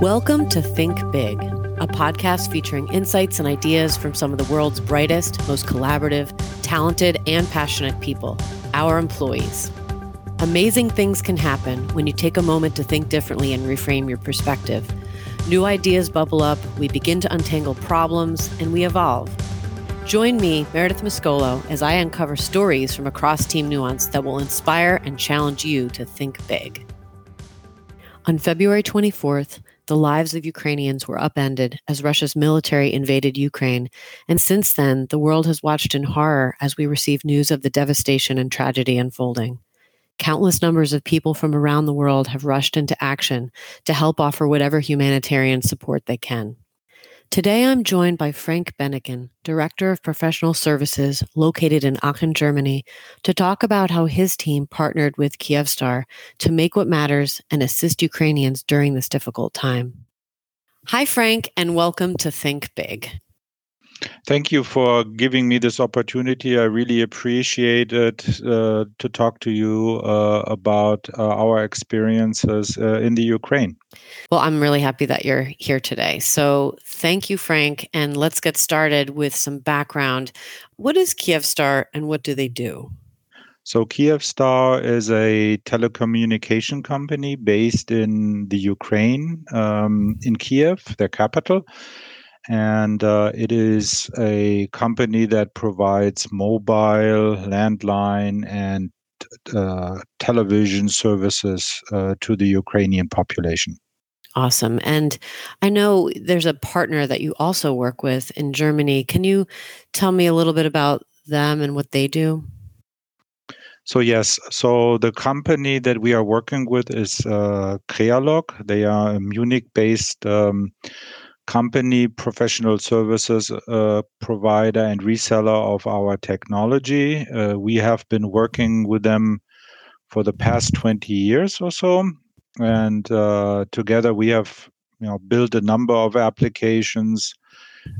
Welcome to Think Big, a podcast featuring insights and ideas from some of the world's brightest, most collaborative, talented, and passionate people, our employees. Amazing things can happen when you take a moment to think differently and reframe your perspective. New ideas bubble up, we begin to untangle problems, and we evolve. Join me, Meredith Mascolo, as I uncover stories from across Team Nuance that will inspire and challenge you to think big. On February 24th, the lives of Ukrainians were upended as Russia's military invaded Ukraine, and since then, the world has watched in horror as we receive news of the devastation and tragedy unfolding. Countless numbers of people from around the world have rushed into action to help offer whatever humanitarian support they can. Today, I'm joined by Frank Benecken, Director of Professional Services located in Aachen, Germany, to talk about how his team partnered with Kyivstar to make what matters and assist Ukrainians during this difficult time. Hi, Frank, and welcome to Think Big. Thank you for giving me this opportunity. I really appreciate it uh, to talk to you uh, about uh, our experiences uh, in the Ukraine. Well, I'm really happy that you're here today. So, thank you, Frank. And let's get started with some background. What is Kyivstar and what do they do? So, Kyivstar is a telecommunication company based in the Ukraine, um, in Kiev, their capital and uh, it is a company that provides mobile, landline, and uh, television services uh, to the Ukrainian population. Awesome. And I know there's a partner that you also work with in Germany. Can you tell me a little bit about them and what they do? So yes, so the company that we are working with is uh, Crealog. They are a Munich-based um, company, professional services uh, provider, and reseller of our technology. Uh, we have been working with them for the past 20 years or so. And uh, together we have you know, built a number of applications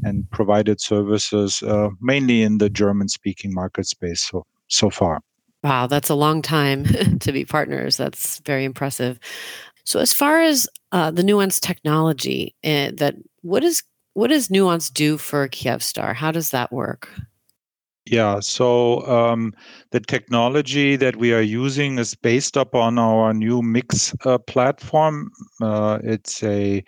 and provided services uh, mainly in the German speaking market space so, so far. Wow, that's a long time to be partners. That's very impressive. So, as far as uh, the Nuance technology, uh, that what is what does Nuance do for Kyivstar? How does that work? Yeah, so um, the technology that we are using is based upon our new Mix uh, platform. Uh, it's a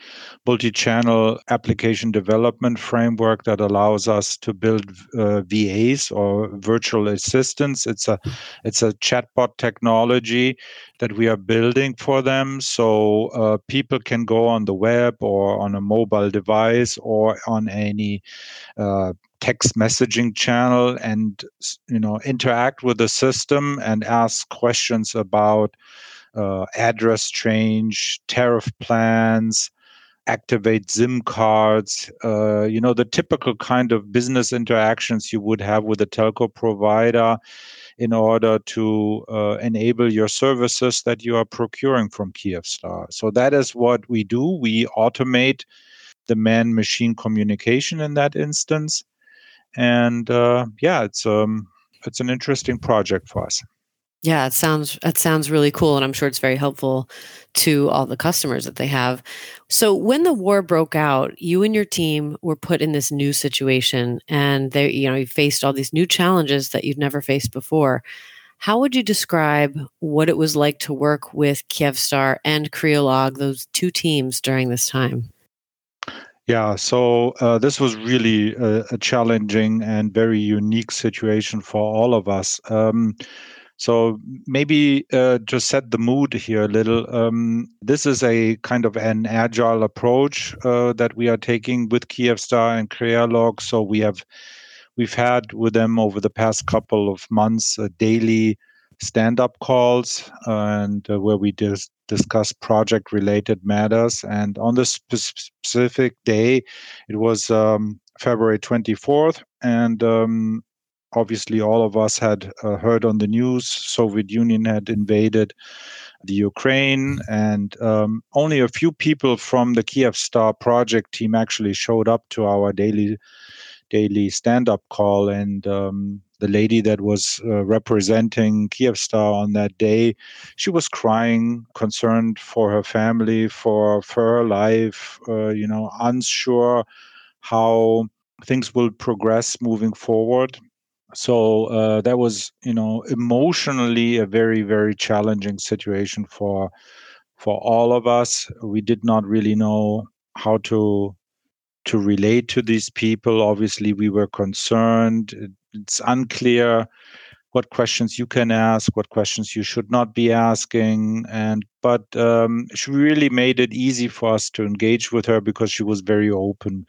multi-channel application development framework that allows us to build uh, VAs or virtual assistants. It's a it's a chatbot technology that we are building for them, so uh, people can go on the web or on a mobile device or on any uh, text messaging channel and you know interact with the system and ask questions about uh, address change, tariff plans, activate SIM cards, uh, you know, the typical kind of business interactions you would have with a telco provider in order to uh, enable your services that you are procuring from Kyivstar. So that is what we do. We automate the man machine communication in that instance and uh, yeah, it's um, it's an interesting project for us. Yeah, it sounds it sounds really cool, and I'm sure it's very helpful to all the customers that they have. So, when the war broke out, you and your team were put in this new situation, and they, you know, you faced all these new challenges that you've never faced before. How would you describe what it was like to work with Kyivstar and Crealog, those two teams during this time? Yeah, so uh, this was really a, a, challenging and very unique situation for all of us. Um, so maybe uh, to set the mood here a little, um, this is a kind of an agile approach uh, that we are taking with Kyivstar and Crealog. So we have we've had with them over the past couple of months daily stand-up calls and uh, where we dis- discuss project-related matters. And on this specific day, it was um, February 24th, and um, obviously all of us had uh, heard on the news Soviet Union had invaded the Ukraine, and um, only a few people from the Kyivstar project team actually showed up to our daily daily stand-up call, and um, the lady that was uh, representing Kyivstar on that day, she was crying, concerned for her family, for for her life, uh, you know, unsure how things will progress moving forward. So uh, that was, you know, emotionally a very very challenging situation for for all of us. We did not really know how to to relate to these people. Obviously, we were concerned. It's unclear what questions you can ask, what questions you should not be asking, and but um, she really made it easy for us to engage with her because she was very open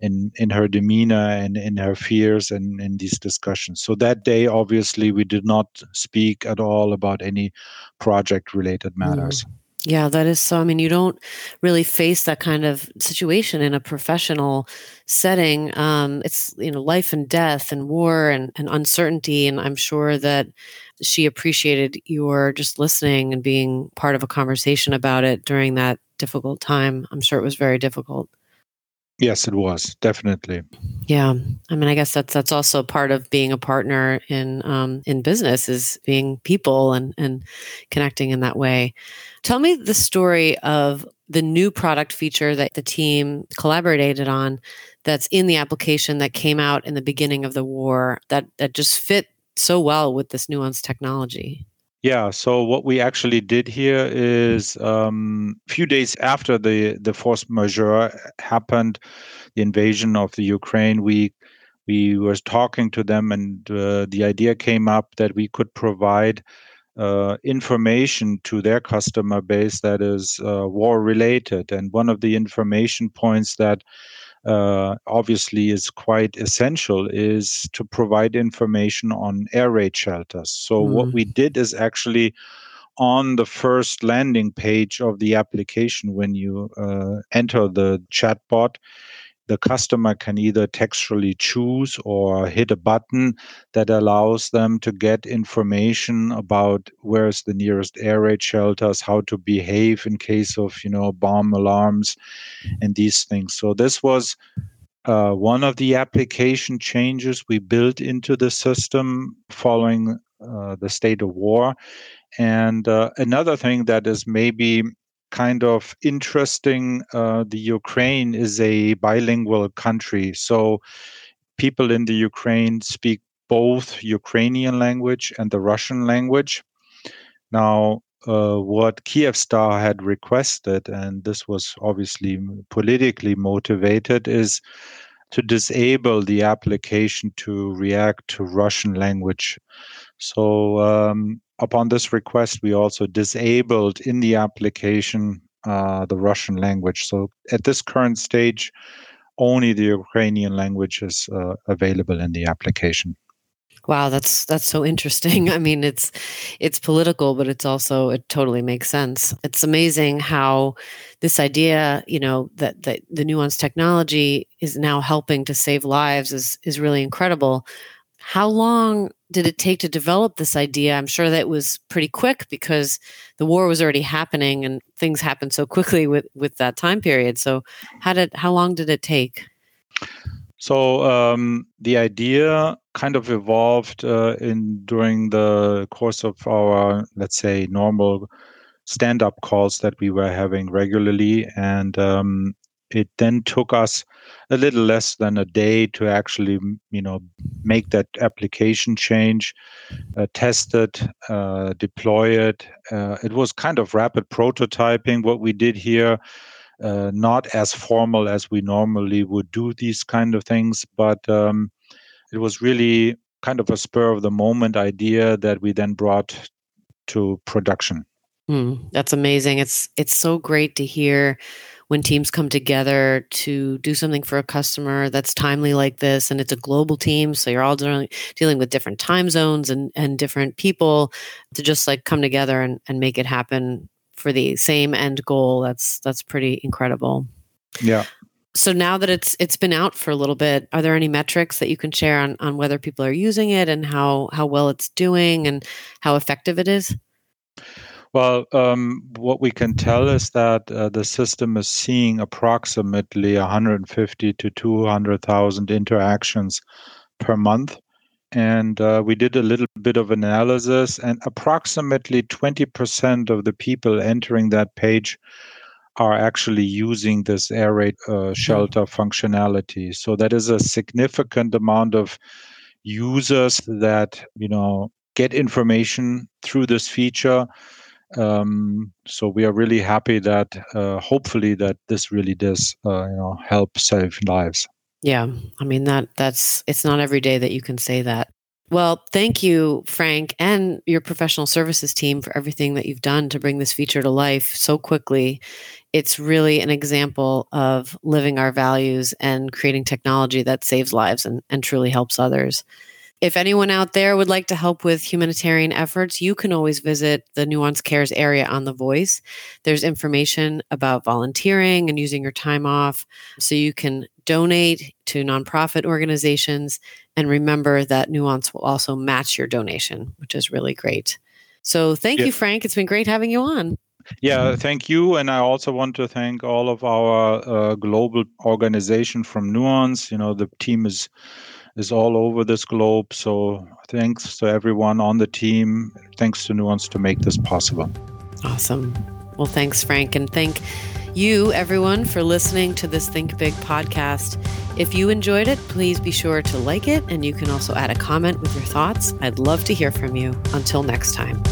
in in her demeanor and in her fears and in these discussions. So that day, obviously, we did not speak at all about any project related matters. Mm. Yeah, that is so. I mean, you don't really face that kind of situation in a professional setting. Um, it's you know life and death and war and, and uncertainty, and I'm sure that she appreciated your just listening and being part of a conversation about it during that difficult time. I'm sure it was very difficult. Yes, it was definitely. Yeah, I mean, I guess that's that's also part of being a partner in um, in business is being people and and connecting in that way. Tell me the story of the new product feature that the team collaborated on that's in the application that came out in the beginning of the war that that just fit so well with this Nuance technology. Yeah. So what we actually did here is um, a few days after the the force majeure happened, the invasion of the Ukraine, we we were talking to them, and uh, the idea came up that we could provide uh, information to their customer base that is uh, war related. And one of the information points that uh, obviously is quite essential is to provide information on air raid shelters. So mm. what we did is actually on the first landing page of the application when you uh, enter the chatbot the customer can either textually choose or hit a button that allows them to get information about where's the nearest air raid shelters, how to behave in case of you know bomb alarms, and these things. So this was uh, one of the application changes we built into the system following uh, the state of war. And uh, another thing that is maybe kind of interesting. Uh, the Ukraine is a bilingual country, so people in the Ukraine speak both Ukrainian language and the Russian language. Now, uh, what Kyivstar had requested, and this was obviously politically motivated, is to disable the application to react to Russian language. So um, upon this request, we also disabled in the application uh, the Russian language. So at this current stage, only the Ukrainian language is uh, available in the application. Wow, that's that's so interesting. I mean, it's it's political, but it's also it totally makes sense. It's amazing how this idea, you know, that that the Nuance technology is now helping to save lives is is really incredible. How long did it take to develop this idea? I'm sure that was pretty quick because the war was already happening and things happened so quickly with with that time period. So, how did how long did it take? So um, the idea kind of evolved uh, in during the course of our, let's say, normal stand-up calls that we were having regularly, and um, it then took us a little less than a day to actually you know make that application change uh, test it uh, deploy it. Uh, it was kind of rapid prototyping. What we did here uh, not as formal as we normally would do these kind of things but um, it was really kind of a spur of the moment idea that we then brought to production. Mm, that's amazing. It's it's so great to hear when teams come together to do something for a customer that's timely like this and it's a global team so you're all dealing, dealing with different time zones and, and different people to just like come together and, and make it happen for the same end goal that's that's pretty incredible. Yeah. So now that it's it's been out for a little bit are there any metrics that you can share on on whether people are using it and how how well it's doing and how effective it is Well, um, what we can tell is that uh, the system is seeing approximately 150 to 200,000 interactions per month. And uh, we did a little bit of analysis, and approximately 20% of the people entering that page are actually using this air raid uh, hmm. shelter functionality. So that is a significant amount of users that you know get information through this feature. Um, so we are really happy that uh, hopefully that this really does uh, you know help save lives. Yeah, I mean that that's it's not every day that you can say that. Well, thank you, Frank, and your professional services team for everything that you've done to bring this feature to life so quickly. It's really an example of living our values and creating technology that saves lives and, and truly helps others. If anyone out there would like to help with humanitarian efforts, you can always visit the Nuance Cares area on The Voice. There's information about volunteering and using your time off. So you can donate to nonprofit organizations. And remember that Nuance will also match your donation, which is really great. So thank yeah. you, Frank. It's been great having you on. Yeah, thank you. And I also want to thank all of our uh, global organization from Nuance. You know, the team is is all over this globe. So thanks to everyone on the team. Thanks to Nuance to make this possible. Awesome. Well, thanks, Frank. And thank you, everyone, for listening to this Think Big podcast. If you enjoyed it, please be sure to like it. And you can also add a comment with your thoughts. I'd love to hear from you. Until next time.